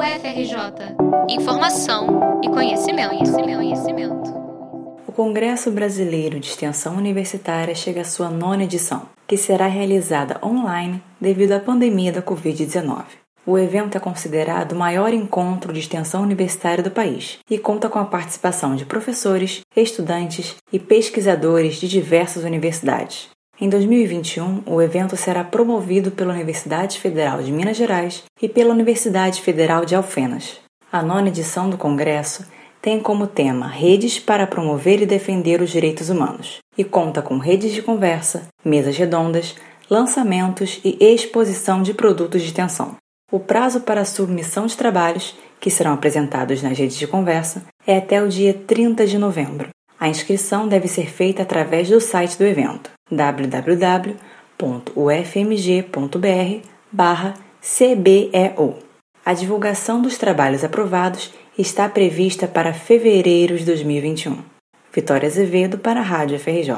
UFRJ. Informação e conhecimento, conhecimento, conhecimento. O Congresso Brasileiro de Extensão Universitária chega à sua nona edição, que será realizada online devido à pandemia da Covid-19. O evento é considerado o maior encontro de extensão universitária do país e conta com a participação de professores, estudantes e pesquisadores de diversas universidades. Em 2021, o evento será promovido pela Universidade Federal de Minas Gerais e pela Universidade Federal de Alfenas. A nona edição do Congresso tem como tema Redes para promover e defender os direitos humanos e conta com redes de conversa, mesas redondas, lançamentos e exposição de produtos de extensão. O prazo para a submissão de trabalhos, que serão apresentados nas redes de conversa, é até o dia 30 de novembro. A inscrição deve ser feita através do site do evento www.ufmg.br/cbeo. A divulgação dos trabalhos aprovados está prevista para fevereiro de 2021. Vitória Azevedo para a Rádio FRJ.